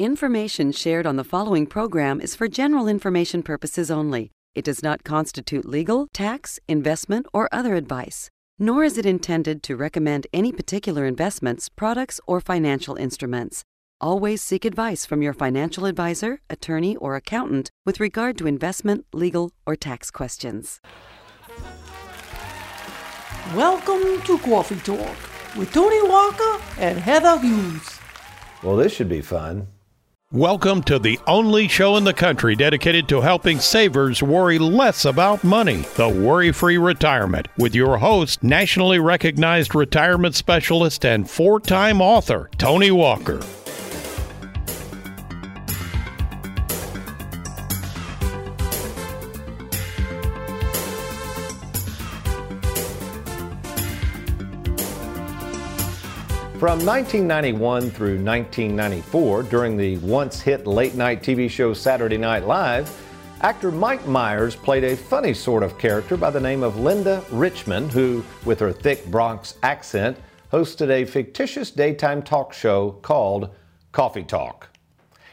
Information shared on the following program is for general information purposes only. It does not constitute legal, tax, investment, or other advice, nor is it intended to recommend any particular investments, products, or financial instruments. Always seek advice from your financial advisor, attorney, or accountant with regard to investment, legal, or tax questions. Welcome to Coffee Talk with Tony Walker and Heather Hughes. Well, this should be fun. Welcome to the only show in the country dedicated to helping savers worry less about money, the Worry Free Retirement, with your host, nationally recognized retirement specialist and four time author, Tony Walker. From 1991 through 1994, during the once hit late night TV show Saturday Night Live, actor Mike Myers played a funny sort of character by the name of Linda Richman, who, with her thick Bronx accent, hosted a fictitious daytime talk show called Coffee Talk.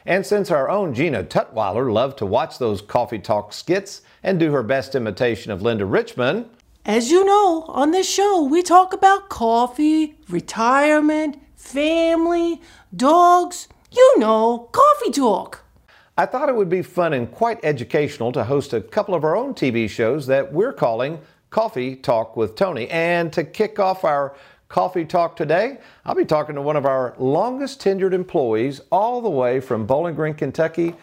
And since our own Gina Tutwiler loved to watch those Coffee Talk skits and do her best imitation of Linda Richman, As you know, on this show, we talk about coffee, retirement, family, dogs, you know, coffee talk. I thought it would be fun and quite educational to host a couple of our own TV shows that we're calling Coffee Talk with Tony. And to kick off our Coffee Talk today, I'll be talking to one of our longest tenured employees, all the way from Bowling Green, Kentucky.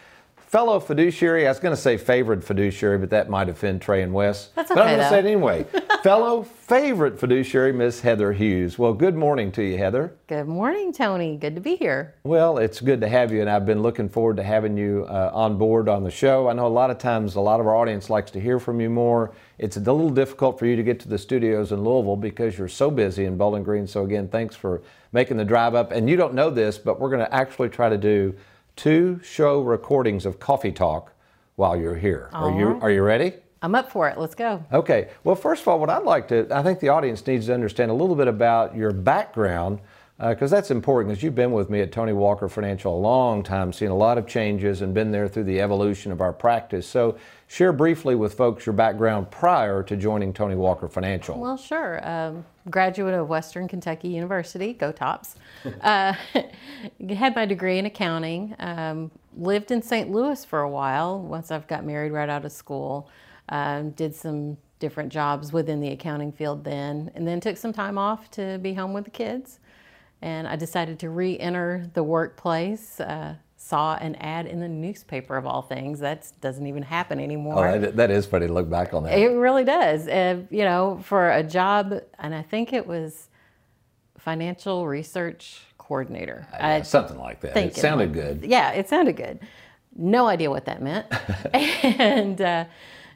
Fellow fiduciary, I was going to say favorite fiduciary, but that might offend Trey and Wes. That's okay, But I'm going to say it anyway. Fellow favorite fiduciary, Miss Heather Hughes. Well, good morning to you, Heather. Good morning, Tony. Good to be here. Well, it's good to have you, and I've been looking forward to having you uh, on board on the show. I know a lot of times a lot of our audience likes to hear from you more. It's a little difficult for you to get to the studios in Louisville because you're so busy in Bowling Green. So, again, thanks for making the drive up. And you don't know this, but we're going to actually try to do two show recordings of Coffee Talk while you're here. Are you, right. are you ready? I'm up for it. Let's go. Okay. Well, first of all, what I'd like to, I think the audience needs to understand a little bit about your background, because that's important. Because you've been with me at Tony Walker Financial a long time, seen a lot of changes, and been there through the evolution of our practice. So, share briefly with folks your background prior to joining Tony Walker Financial. Well, sure. Um, graduate of Western Kentucky University, go Tops. Uh, had my degree in accounting. Um, lived in St. Louis for a while once I've got married right out of school. Um, did some different jobs within the accounting field then, and then took some time off to be home with the kids. And I decided to re enter the workplace. Uh, saw an ad in the newspaper of all things. That doesn't even happen anymore. Oh, that, that is funny to look back on that. It really does. Uh, you know, for a job, and I think it was financial research coordinator. Yeah, something like that. It sounded was. good. Yeah, it sounded good. No idea what that meant. and uh,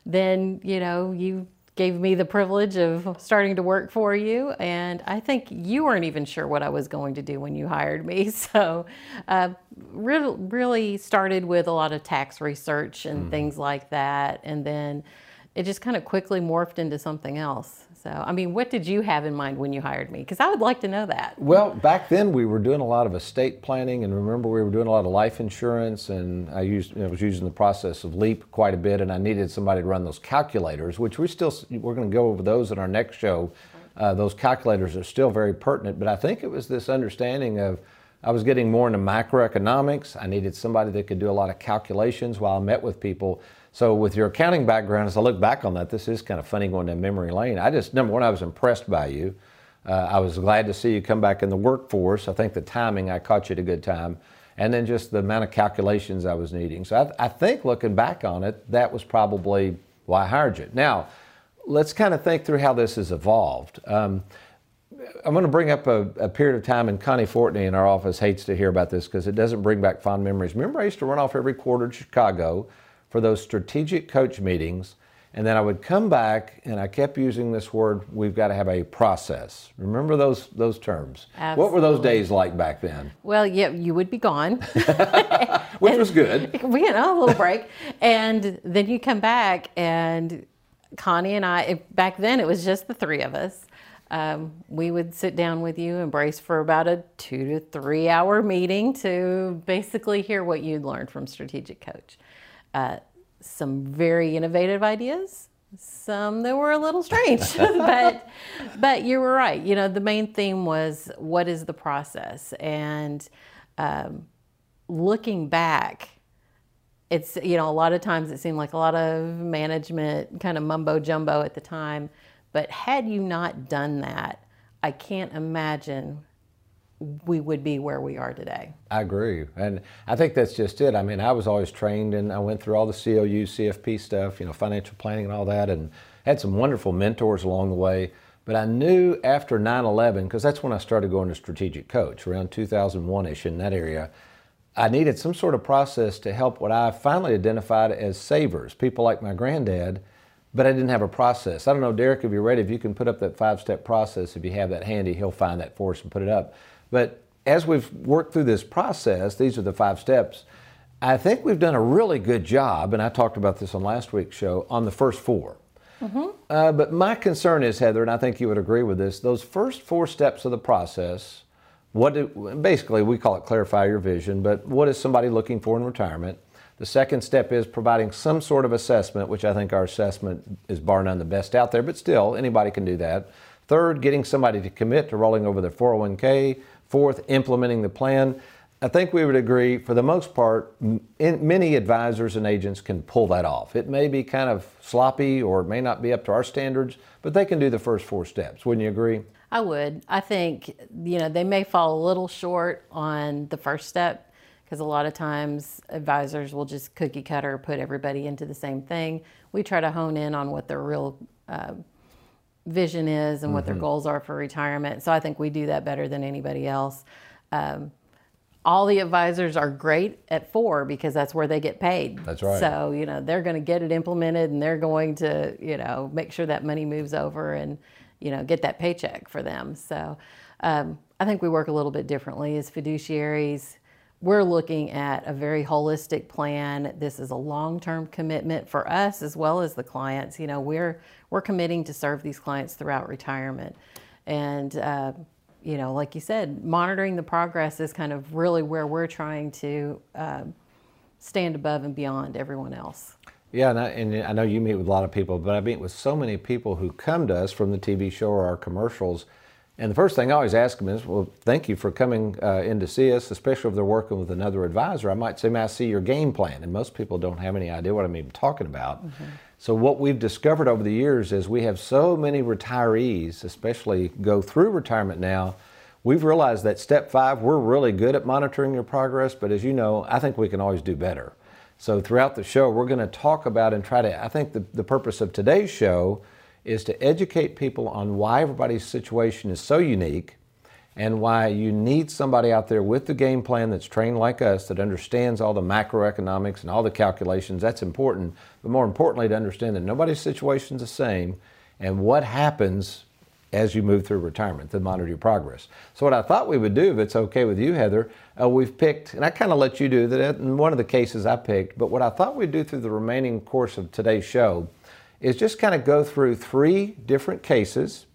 then, you know, you gave me the privilege of starting to work for you. And I think you weren't even sure what I was going to do when you hired me. So, uh, really, really started with a lot of tax research and things like that. And then it just kind of quickly morphed into something else. So, I mean, what did you have in mind when you hired me? Because I would like to know that. Well, back then we were doing a lot of estate planning, and remember we were doing a lot of life insurance, and I used I was using the process of Leap quite a bit, and I needed somebody to run those calculators, which we still we're going to go over those in our next show. Uh, those calculators are still very pertinent, but I think it was this understanding of I was getting more into macroeconomics. I needed somebody that could do a lot of calculations while I met with people. So, with your accounting background, as I look back on that, this is kind of funny going down memory lane. I just, number one, I was impressed by you. Uh, I was glad to see you come back in the workforce. I think the timing, I caught you at a good time. And then just the amount of calculations I was needing. So, I, I think looking back on it, that was probably why I hired you. Now, let's kind of think through how this has evolved. Um, I'm going to bring up a, a period of time, and Connie Fortney in our office hates to hear about this because it doesn't bring back fond memories. Remember, I used to run off every quarter to Chicago for those strategic coach meetings, and then I would come back, and I kept using this word: "We've got to have a process." Remember those those terms? What were those days like back then? Well, yeah, you would be gone. Which was good. we had a little break, and then you come back, and Connie and I. Back then, it was just the three of us. um, we would sit down with you and brace for about a two to three hour meeting to basically hear what you'd learned from Strategic Coach. Uh, some very innovative ideas, some that were a little strange, but but you were right. You know, the main theme was what is the process, and um, looking back, it's you know a lot of times it seemed like a lot of management kind of mumbo jumbo at the time but had you not done that, I can't imagine we would be where we are today. I agree. And I think that's just it. I mean, I was always trained and I went through all the CLU, CFP stuff, you know, financial planning and all that, and had some wonderful mentors along the way. But I knew after 9 11, because that's when I started going to strategic coach, around 2001 ish in that area, I needed some sort of process to help what I finally identified as savers, people like my granddad but I didn't have a process. I don't know, Derek, if you're ready, if you can put up that five step process, if you have that handy, he'll find that for us and put it up. But as we've worked through this process, these are the five steps. I think we've done a really good job, and I talked about this on last week's show, on the first 4 mm-hmm. uh, but my concern is, Heather, and I think you would agree with this, those first four steps of the process, what do, basically we call it clarify your vision, but what is somebody looking for in retirement? The second step is providing some sort of assessment, which I think our assessment is bar none the best out there, but still, anybody can do that. Third, getting somebody to commit to rolling over their 401k. Fourth, implementing the plan. I think we would agree, for the most part, many advisors and agents can pull that off. It may be kind of sloppy or it may not be up to our standards, but they can do the first four steps. Wouldn't you agree? I would. I think, you know, they may fall a little short on the first step because a lot of times advisors will just cookie cutter put everybody into the same thing. We try to hone in on what their real uh, vision is and mm-hmm. what their mm-hmm. goals are for retirement. So I think we do that better than anybody else. Um, all the advisors are great at four because that's where they get paid. That's right. So, you know, they're going to get it implemented and they're going to, you know, make sure that money moves over and, you know, get that paycheck for them. So, um, I think we work a little bit differently as fiduciaries we're looking at a very holistic plan. This is a long-term commitment for us as well as the clients. You know, we're we're committing to serve these clients throughout retirement, and uh, you know, like you said, monitoring the progress is kind of really where we're trying to uh, stand above and beyond everyone else. Yeah, and I, and I know you meet with a lot of people, but I meet with so many people who come to us from the TV show or our commercials and the first thing I always ask them is, well, thank you for coming uh, in to see us, especially if they're working with another advisor. I might say, may I see your game plan? And most people don't have any idea what I'm even talking about. Mm-hmm. So what we've discovered over the years is we have so many retirees, especially go through retirement now, we've realized that step five, we're really good at monitoring your progress, but as you know, I think we can always do better. So throughout the show, we're going to talk about and try to, I think the, the purpose of today's show is to educate people on why everybody's situation is so unique and why you need somebody out there with the game plan that's trained like us that understands all the macroeconomics and all the calculations. That's important. But more importantly, to understand that nobody's situation is the same and what happens as you move through retirement to monitor your progress. So, what I thought we would do, if it's okay with you, Heather, uh, we've picked, and I kind of let you do that in one of the cases I picked, but what I thought we'd do through the remaining course of today's show is just kind of go through three different cases.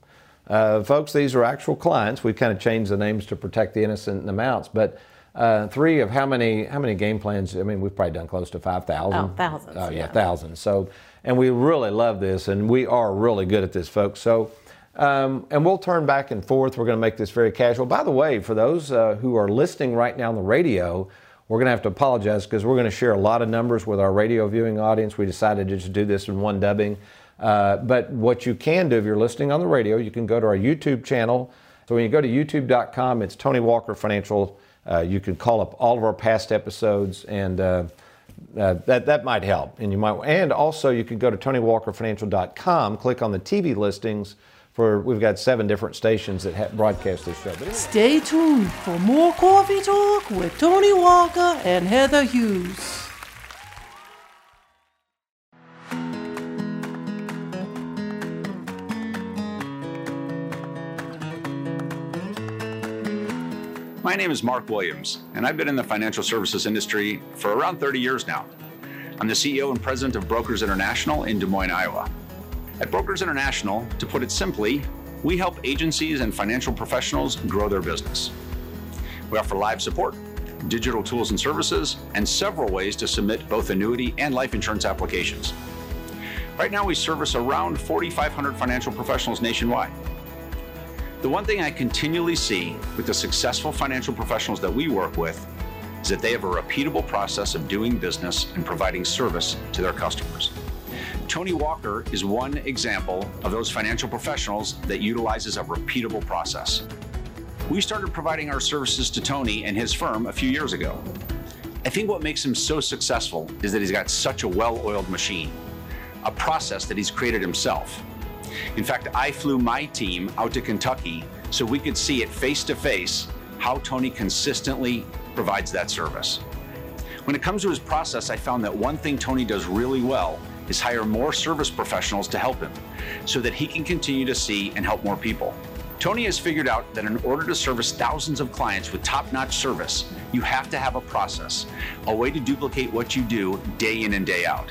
Uh, folks, these are actual clients. We've kind of changed the names to protect the innocent and amounts, but uh, three of how many how many game plans? I mean, we've probably done close to five thousand. Oh, thousands. Oh, yeah, yeah, thousands. So, and we really love this, and we are really good at this, folks. So, um, and we'll turn back and forth. We're going to make this very casual. By the way, for those uh, who are listening right now on the radio, we're going to have to apologize because we're going to share a lot of numbers with our radio viewing audience. We decided to just do this in one dubbing. Uh, but what you can do if you're listening on the radio, you can go to our YouTube channel. So when you go to youtube.com, it's Tony Walker Financial. Uh, you can call up all of our past episodes and uh, uh, that, that might help. And you might, and also you can go to TonyWalkerFinancial.com, click on the TV listings, for we've got seven different stations that ha- broadcast this show. Anyway. Stay tuned for more coffee talk with Tony Walker and Heather Hughes. My name is Mark Williams, and I've been in the financial services industry for around 30 years now. I'm the CEO and president of Brokers International in Des Moines, Iowa. At Brokers International, to put it simply, we help agencies and financial professionals grow their business. We offer live support, digital tools and services, and several ways to submit both annuity and life insurance applications. Right now, we service around 4,500 financial professionals nationwide. The one thing I continually see with the successful financial professionals that we work with is that they have a repeatable process of doing business and providing service to their customers. Tony Walker is one example of those financial professionals that utilizes a repeatable process. We started providing our services to Tony and his firm a few years ago. I think what makes him so successful is that he's got such a well oiled machine, a process that he's created himself. In fact, I flew my team out to Kentucky so we could see it face to face how Tony consistently provides that service. When it comes to his process, I found that one thing Tony does really well is hire more service professionals to help him so that he can continue to see and help more people. Tony has figured out that in order to service thousands of clients with top notch service, you have to have a process, a way to duplicate what you do day in and day out.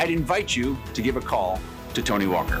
I'd invite you to give a call to Tony Walker.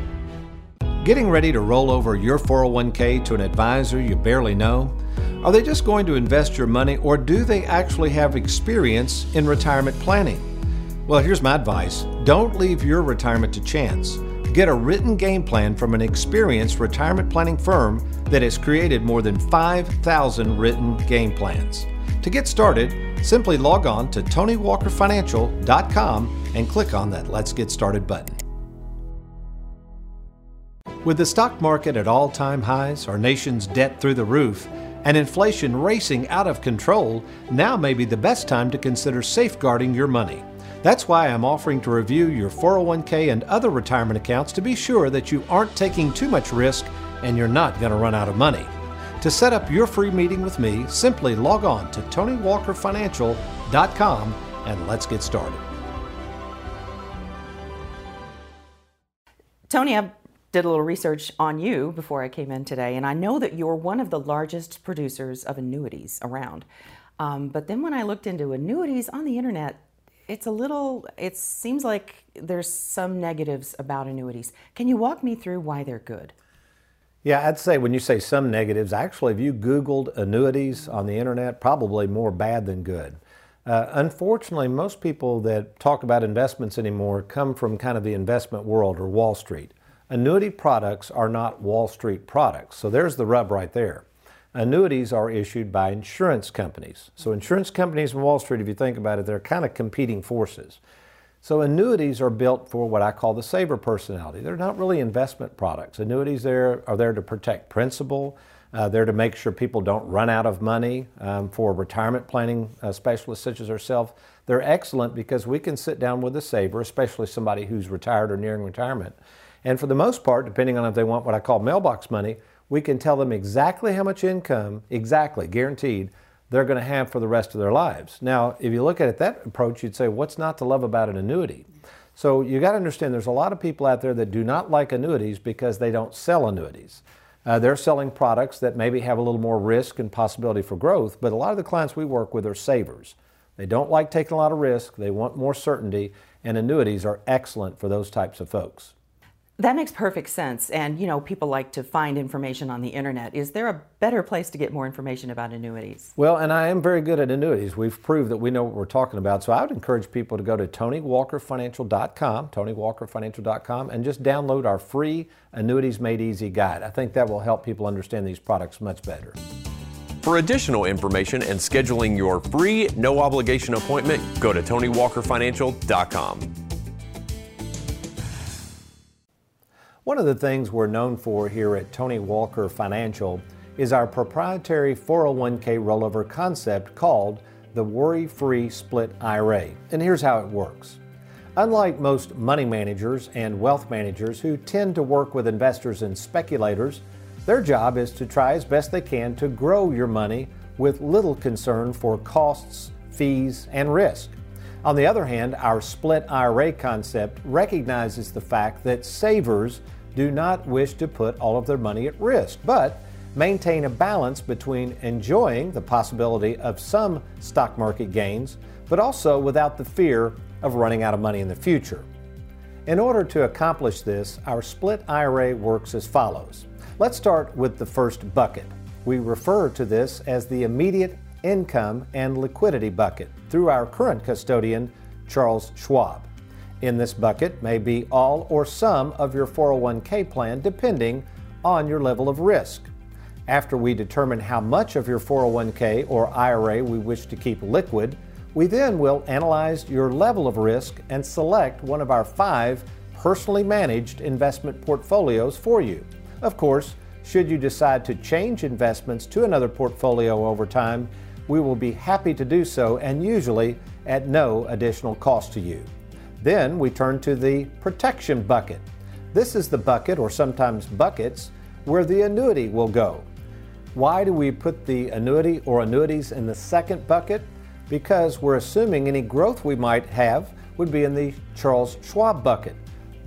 Getting ready to roll over your 401k to an advisor you barely know? Are they just going to invest your money or do they actually have experience in retirement planning? Well, here's my advice don't leave your retirement to chance. Get a written game plan from an experienced retirement planning firm that has created more than 5,000 written game plans. To get started, simply log on to TonyWalkerFinancial.com and click on that Let's Get Started button. With the stock market at all time highs, our nation's debt through the roof, and inflation racing out of control, now may be the best time to consider safeguarding your money. That's why I'm offering to review your 401k and other retirement accounts to be sure that you aren't taking too much risk and you're not going to run out of money. To set up your free meeting with me, simply log on to TonyWalkerFinancial.com and let's get started. Tony, I've did a little research on you before I came in today, and I know that you're one of the largest producers of annuities around. Um, but then when I looked into annuities on the internet, it's a little, it seems like there's some negatives about annuities. Can you walk me through why they're good? Yeah, I'd say when you say some negatives, actually, if you Googled annuities on the internet, probably more bad than good. Uh, unfortunately, most people that talk about investments anymore come from kind of the investment world or Wall Street. Annuity products are not Wall Street products. So there's the rub right there. Annuities are issued by insurance companies. So insurance companies and Wall Street, if you think about it, they're kind of competing forces. So annuities are built for what I call the saver personality. They're not really investment products. Annuities there are there to protect principal. Uh, they're to make sure people don't run out of money um, for retirement planning uh, specialists such as ourselves. They're excellent because we can sit down with a saver, especially somebody who's retired or nearing retirement, and for the most part, depending on if they want what I call mailbox money, we can tell them exactly how much income, exactly, guaranteed, they're going to have for the rest of their lives. Now, if you look at it that approach, you'd say, what's not to love about an annuity? So you got to understand there's a lot of people out there that do not like annuities because they don't sell annuities. Uh, they're selling products that maybe have a little more risk and possibility for growth, but a lot of the clients we work with are savers. They don't like taking a lot of risk, they want more certainty, and annuities are excellent for those types of folks. That makes perfect sense. And, you know, people like to find information on the internet. Is there a better place to get more information about annuities? Well, and I am very good at annuities. We've proved that we know what we're talking about. So I would encourage people to go to TonyWalkerFinancial.com, TonyWalkerFinancial.com, and just download our free Annuities Made Easy guide. I think that will help people understand these products much better. For additional information and scheduling your free, no obligation appointment, go to TonyWalkerFinancial.com. One of the things we're known for here at Tony Walker Financial is our proprietary 401k rollover concept called the Worry Free Split IRA. And here's how it works. Unlike most money managers and wealth managers who tend to work with investors and speculators, their job is to try as best they can to grow your money with little concern for costs, fees, and risk. On the other hand, our split IRA concept recognizes the fact that savers do not wish to put all of their money at risk, but maintain a balance between enjoying the possibility of some stock market gains, but also without the fear of running out of money in the future. In order to accomplish this, our split IRA works as follows. Let's start with the first bucket. We refer to this as the immediate income and liquidity bucket through our current custodian, Charles Schwab. In this bucket may be all or some of your 401k plan depending on your level of risk. After we determine how much of your 401k or IRA we wish to keep liquid, we then will analyze your level of risk and select one of our five personally managed investment portfolios for you. Of course, should you decide to change investments to another portfolio over time, we will be happy to do so and usually at no additional cost to you. Then we turn to the protection bucket. This is the bucket, or sometimes buckets, where the annuity will go. Why do we put the annuity or annuities in the second bucket? Because we're assuming any growth we might have would be in the Charles Schwab bucket.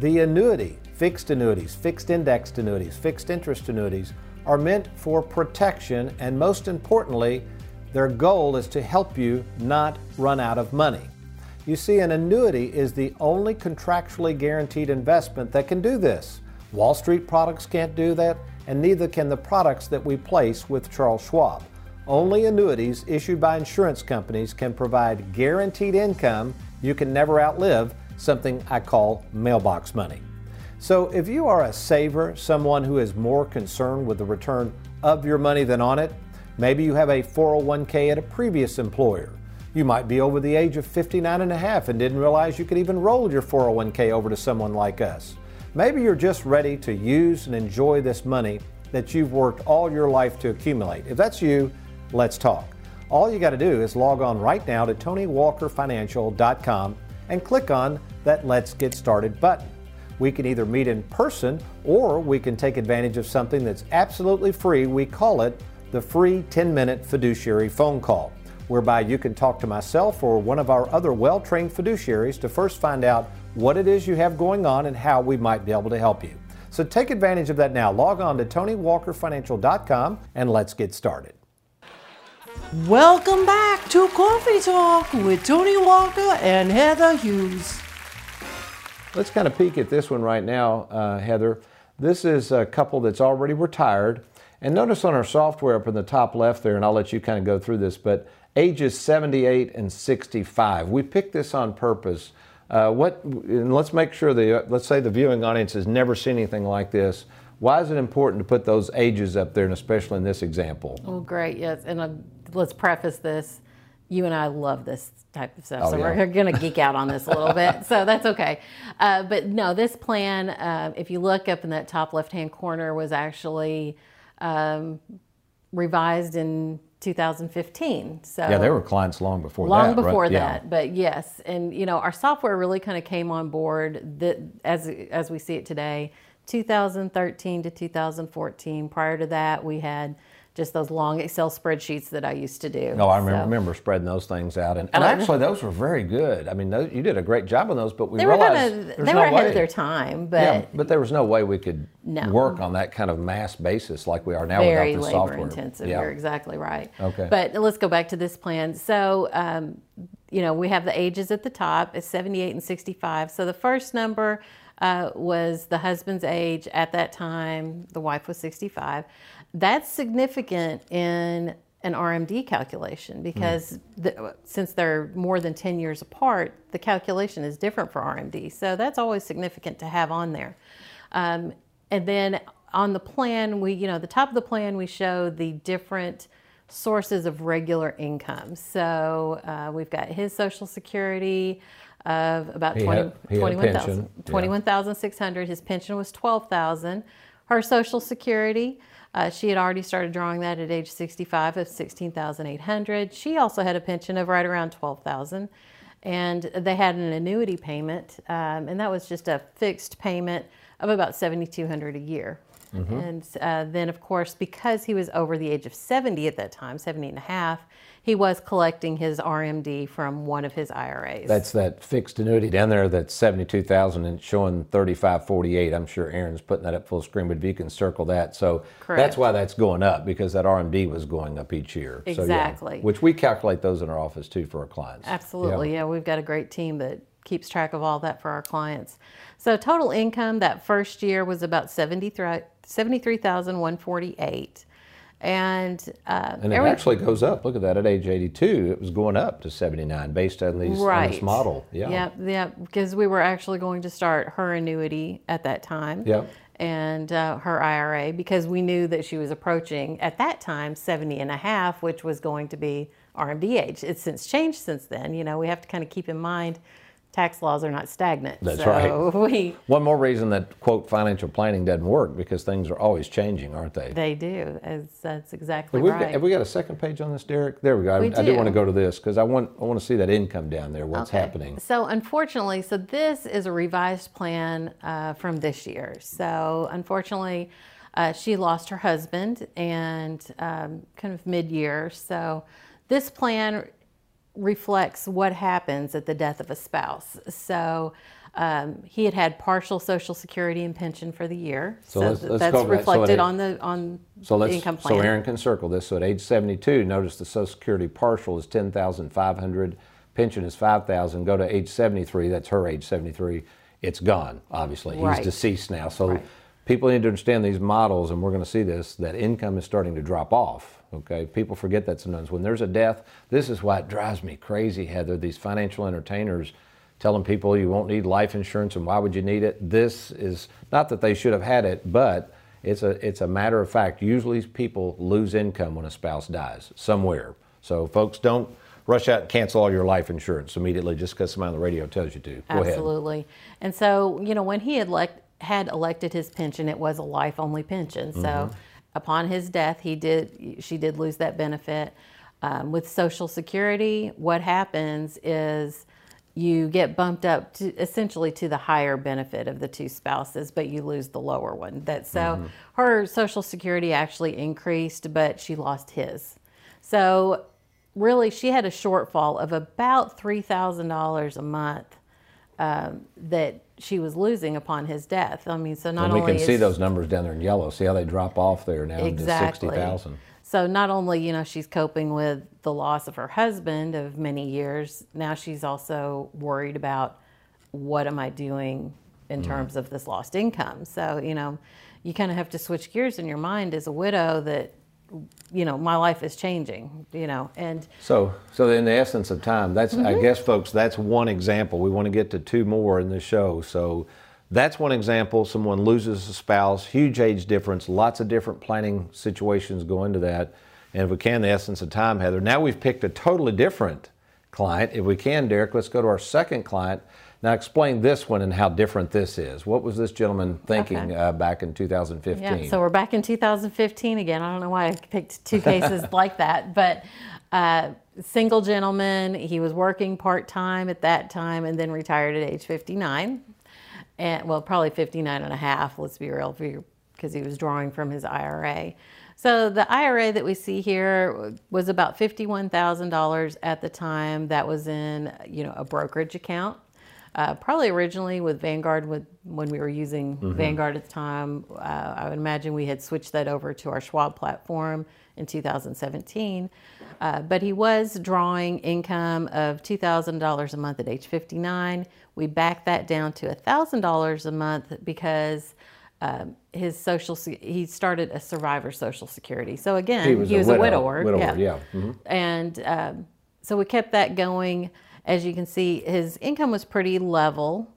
The annuity Fixed annuities, fixed indexed annuities, fixed interest annuities are meant for protection, and most importantly, their goal is to help you not run out of money. You see, an annuity is the only contractually guaranteed investment that can do this. Wall Street products can't do that, and neither can the products that we place with Charles Schwab. Only annuities issued by insurance companies can provide guaranteed income you can never outlive, something I call mailbox money. So, if you are a saver, someone who is more concerned with the return of your money than on it, maybe you have a 401k at a previous employer. You might be over the age of 59 and a half and didn't realize you could even roll your 401k over to someone like us. Maybe you're just ready to use and enjoy this money that you've worked all your life to accumulate. If that's you, let's talk. All you got to do is log on right now to TonyWalkerFinancial.com and click on that Let's Get Started button. We can either meet in person or we can take advantage of something that's absolutely free. We call it the free 10 minute fiduciary phone call, whereby you can talk to myself or one of our other well trained fiduciaries to first find out what it is you have going on and how we might be able to help you. So take advantage of that now. Log on to TonyWalkerFinancial.com and let's get started. Welcome back to Coffee Talk with Tony Walker and Heather Hughes. Let's kind of peek at this one right now, uh, Heather. This is a couple that's already retired. And notice on our software up in the top left there, and I'll let you kind of go through this, but ages 78 and 65. We picked this on purpose. Uh, what, and let's make sure the, let's say the viewing audience has never seen anything like this. Why is it important to put those ages up there, and especially in this example? Oh, great, yes. And uh, let's preface this you and I love this type of stuff, oh, so yeah. we're going to geek out on this a little bit. So that's okay. Uh, but no, this plan, uh, if you look up in that top left-hand corner, was actually um, revised in 2015. So yeah, there were clients long before long that. before right? that, yeah. but yes, and you know our software really kind of came on board that as as we see it today, 2013 to 2014. Prior to that, we had just those long Excel spreadsheets that I used to do. No, I remember, so. remember spreading those things out, and, and actually those were very good. I mean, those, you did a great job on those, but we they realized were kinda, they no were ahead way. of their time. But yeah, but there was no way we could no. work on that kind of mass basis like we are now very without the labor software. intensive. Yeah. You're exactly right. Okay, but let's go back to this plan. So. Um, you know, we have the ages at the top. It's 78 and 65. So the first number uh, was the husband's age at that time. The wife was 65. That's significant in an RMD calculation because mm. the, since they're more than 10 years apart, the calculation is different for RMD. So that's always significant to have on there. Um, and then on the plan, we, you know, the top of the plan, we show the different sources of regular income. So uh, we've got his Social Security of about 20, 21,600. 21, yeah. His pension was 12,000 Her Social Security, uh, she had already started drawing that at age 65 of 16,800. She also had a pension of right around 12,000, and they had an annuity payment, um, and that was just a fixed payment of about 7,200 a year. Mm-hmm. And uh, then, of course, because he was over the age of 70 at that time, 70 and a half, he was collecting his RMD from one of his IRAs. That's that fixed annuity down there that's 72,000 and showing 3548. I'm sure Aaron's putting that up full screen, but if you can circle that. So Correct. that's why that's going up because that RMD was going up each year. Exactly. So, yeah, which we calculate those in our office too for our clients. Absolutely. Yeah. yeah, we've got a great team that keeps track of all that for our clients. So total income that first year was about 73,148. And, uh, and it every, actually goes up. Look at that. At age 82, it was going up to 79 based on, these, right. on this model. Yeah. Yeah. Yeah. Because we were actually going to start her annuity at that time. Yeah. And uh, her IRA because we knew that she was approaching at that time 70 and a half, which was going to be RMD age. It's since changed since then. You know, we have to kind of keep in mind tax laws are not stagnant. That's so right. We, One more reason that quote financial planning doesn't work because things are always changing, aren't they? They do. As, that's exactly have right. Got, have we got a second page on this, Derek? There we go. We I, do. I do want to go to this because I want I want to see that income down there. What's okay. happening? So unfortunately, so this is a revised plan uh, from this year. So unfortunately. Uh, she lost her husband and um, kind of mid-year. So this plan reflects what happens at the death of a spouse. So um, he had had partial Social Security and pension for the year. So, let's, let's that's reflected so on the on so the income plan. So Aaron can circle this. So at age 72, notice the Social Security partial is 10,500, pension is 5,000. Go to age 73, that's her age 73. It's gone. Obviously, he's right. deceased now. So. Right. People need to understand these models, and we're going to see this, that income is starting to drop off. Okay, people forget that sometimes. When there's a death, this is why it drives me crazy, Heather. These financial entertainers telling people you won't need life insurance and why would you need it? This is not that they should have had it, but it's a it's a matter of fact. Usually people lose income when a spouse dies somewhere. So folks, don't rush out and cancel all your life insurance immediately just because somebody on the radio tells you to. Go Absolutely. Ahead. And so, you know, when he had elect, had elected his pension, it was a life only pension. So Mm-hmm. upon his death, he did she did lose that benefit. Um, with Social Security, what happens is you get bumped up to essentially to the higher benefit of the two spouses, but you lose the lower one. That so Mm-hmm. her Social Security actually increased, but she lost his. So really, she had a shortfall of about three thousand dollars a month um, that she was losing upon his death. I mean, so not And we only can see those numbers down there in yellow. See how they drop off there now exactly to 60,000. So not only you know she's coping with the loss of her husband of many years, now she's also worried about what am I doing in Mm. terms of this lost income. So you know, you kind of have to switch gears in your mind as a widow that you know my life is changing. You know, and So, so in the essence of time, that's Mm-hmm. I guess, folks, that's one example. We want to get to two more in the show. So, that's one example. Someone loses a spouse, huge age difference, lots of different planning situations go into that. And if we can, the essence of time, Heather. Now we've picked a totally different client. If we can, Derek, let's go to our second client. Now explain this one and how different this is. What was this gentleman thinking Okay. uh, back in 2015? Yeah, so we're back in 2015 again. I don't know why I picked two cases like that, but uh, single gentleman. He was working part time at that time and then retired at age 59. And well, probably 59 and a half, let's be real, because he was drawing from his IRA. So the IRA that we see here was about $51,000 at the time. That was in, you know, a brokerage account. Uh, probably originally with Vanguard, with, when we were using Vanguard at the time, uh, I would imagine we had switched that over to our Schwab platform in 2017. Uh, but he was drawing income of $2,000 a month at age 59. We backed that down to $1,000 a month because um, his social se- he started a survivor social security. So again, He was a a widow- widower. widower, yeah. Mhm. And um, so we kept that going. As you can see, his income was pretty level.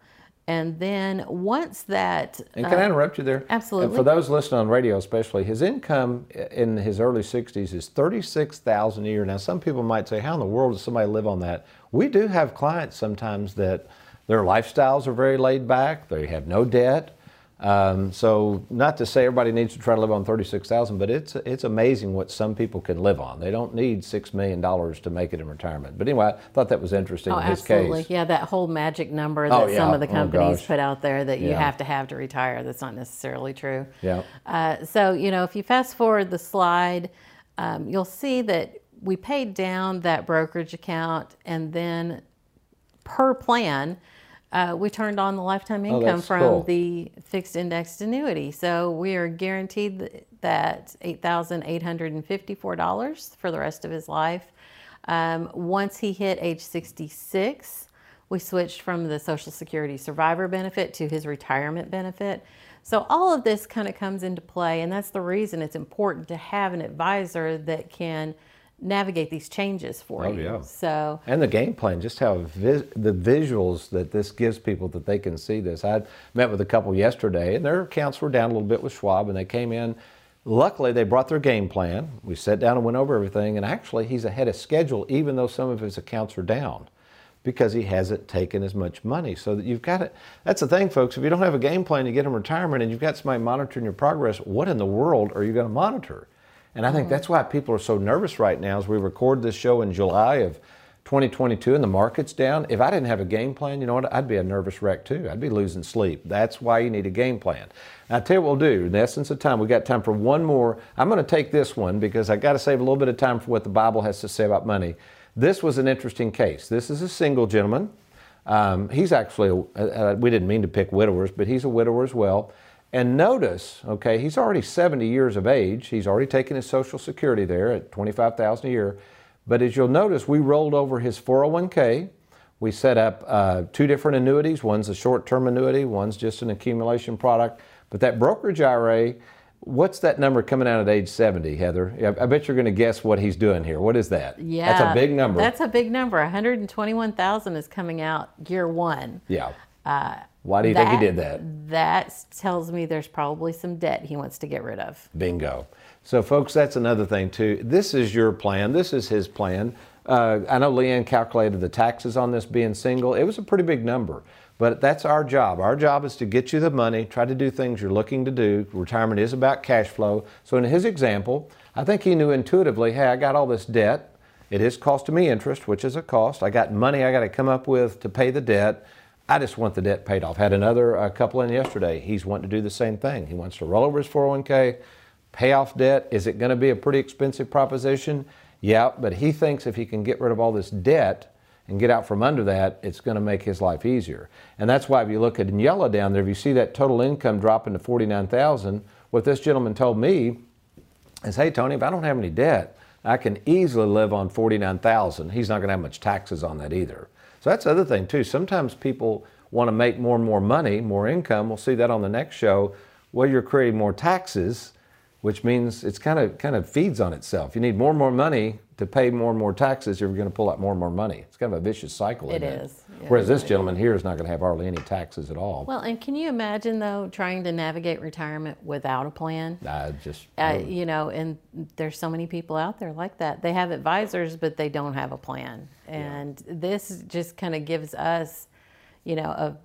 And then once that, And can I interrupt you there? Uh, absolutely. And for those listening on radio, especially, his income in his early 60s is 36000 a year. Now, some people might say, how in the world does somebody live on that? We do have clients sometimes that their lifestyles are very laid back. They have no debt. Um, so, not to say everybody needs to try to live on thirty-six thousand, but it's it's amazing what some people can live on. They don't need six million dollars to make it in retirement. But anyway, I thought that was interesting Oh, in his absolutely. case. Yeah, that whole magic number that Oh, some of the Oh, companies gosh. put out there that you Yeah. have to have to retire. That's not necessarily true. Yeah. Uh, so, you know, if you fast forward the slide, um, you'll see that we paid down that brokerage account and then per plan, uh, we turned on the lifetime Oh, income that's from cool. the fixed indexed annuity. So we are guaranteed that $8,854 for the rest of his life. Um, once he hit age 66, we switched from the Social Security survivor benefit to his retirement benefit. So all of this kind of comes into play, and that's the reason it's important to have an advisor that can navigate these changes for Oh, you. yeah. So And the game plan, just how vis- the visuals that this gives people that they can see this. I met with a couple yesterday, and their accounts were down a little bit with Schwab, and they came in. Luckily, they brought their game plan. We sat down and went over everything, and actually, he's ahead of schedule, even though some of his accounts are down, because he hasn't taken as much money. So that you've got it. That's the thing, folks. If you don't have a game plan, you get in retirement, and you've got somebody monitoring your progress. What in the world are you going to monitor? And I think that's why people are so nervous right now as we record this show in July of 2022 and the market's down. If I didn't have a game plan, you know what? I'd be a nervous wreck too. I'd be losing sleep. That's why you need a game plan. Now, I tell you what we'll do. In the essence of time, we got time for one more. I'm going to take this one because I got to save a little bit of time for what the Bible has to say about money. This was an interesting case. This is a single gentleman. Um, he's actually, a, uh, we didn't mean to pick widowers, but he's a widower as well. And notice, okay, he's already 70 years of age. He's already taken his Social Security there at 25,000 a year. But as you'll notice, we rolled over his 401k. We set up uh, two different annuities. One's a short-term annuity. One's just an accumulation product. But that brokerage IRA, what's that number coming out at age 70, Heather? I I bet you're going to guess what he's doing here. What is that? yeah, that's a big number. That's a big number. 121,000 is coming out year one. yeah. Why do you think he did that? That tells me there's probably some debt he wants to get rid of. Bingo. So, folks, that's another thing too. This is your plan. This is his plan. Uh, I know Leanne calculated the taxes on this being single. It was a pretty big number, but that's our job. Our job is to get you the money, try to do things you're looking to do. Retirement is about cash flow. So, in his example, I think he knew intuitively, hey, I got all this debt. It is costing me interest, which is a cost. I got money I got to come up with to pay the debt. I just want the debt paid off. Had another uh, couple in yesterday. He's wanting to do the same thing. He wants to roll over his 401k, pay off debt. Is it going to be a pretty expensive proposition? Yeah, but he thinks if he can get rid of all this debt and get out from under that, it's going to make his life easier. And that's why if you look at in yellow down there, if you see that total income dropping to 49,000, what this gentleman told me is, hey, Tony, if I don't have any debt, I can easily live on 49,000. He's not going to have much taxes on that either. So that's the other thing too. Sometimes people want to make more and more money, more income. We'll see that on the next show. Well, you're creating more taxes, which means it's kind of kind of feeds on itself. You need more and more money to pay more and more taxes. You're going to pull out more and more money. It's kind of a vicious cycle. It isn't. Yeah, Whereas this gentleman here is not going to have hardly any taxes at all. Well, and can you imagine though trying to navigate retirement without a plan? I just Uh, you know, and there's so many people out there like that. They have advisors, but they don't have a plan. And this just kind of gives us, you know, a,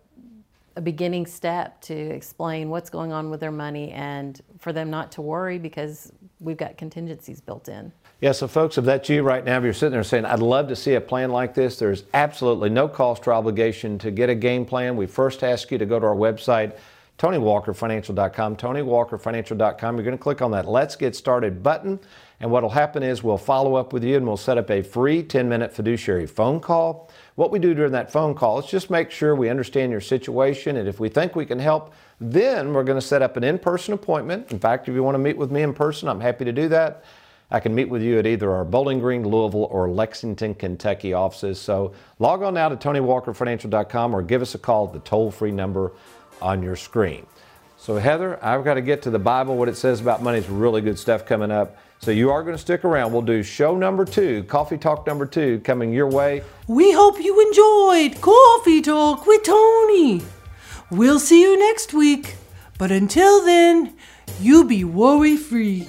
a beginning step to explain what's going on with their money and for them not to worry because we've got contingencies built in. Yeah, so folks, if that's you right now, if you're sitting there saying, I'd love to see a plan like this, there's absolutely no cost or obligation to get a game plan. We first ask you to go to our website, TonyWalkerFinancial.com, TonyWalkerFinancial.com. You're going to click on that Let's Get Started button, and what will happen is we'll follow up with you and we'll set up a free 10 minute fiduciary phone call. What we do during that phone call is just make sure we understand your situation, and if we think we can help, then we're going to set up an in person appointment. In fact, if you want to meet with me in person, I'm happy to do that. I can meet with you at either our Bowling Green, Louisville, or Lexington, Kentucky offices. So log on now to TonyWalkerFinancial.com or give us a call at the toll free number on your screen. So, Heather, I've got to get to the Bible. What it says about money is really good stuff coming up. So, you are going to stick around. We'll do show number two, Coffee Talk number two, coming your way. We hope you enjoyed Coffee Talk with Tony. We'll see you next week. But until then, you be worry free.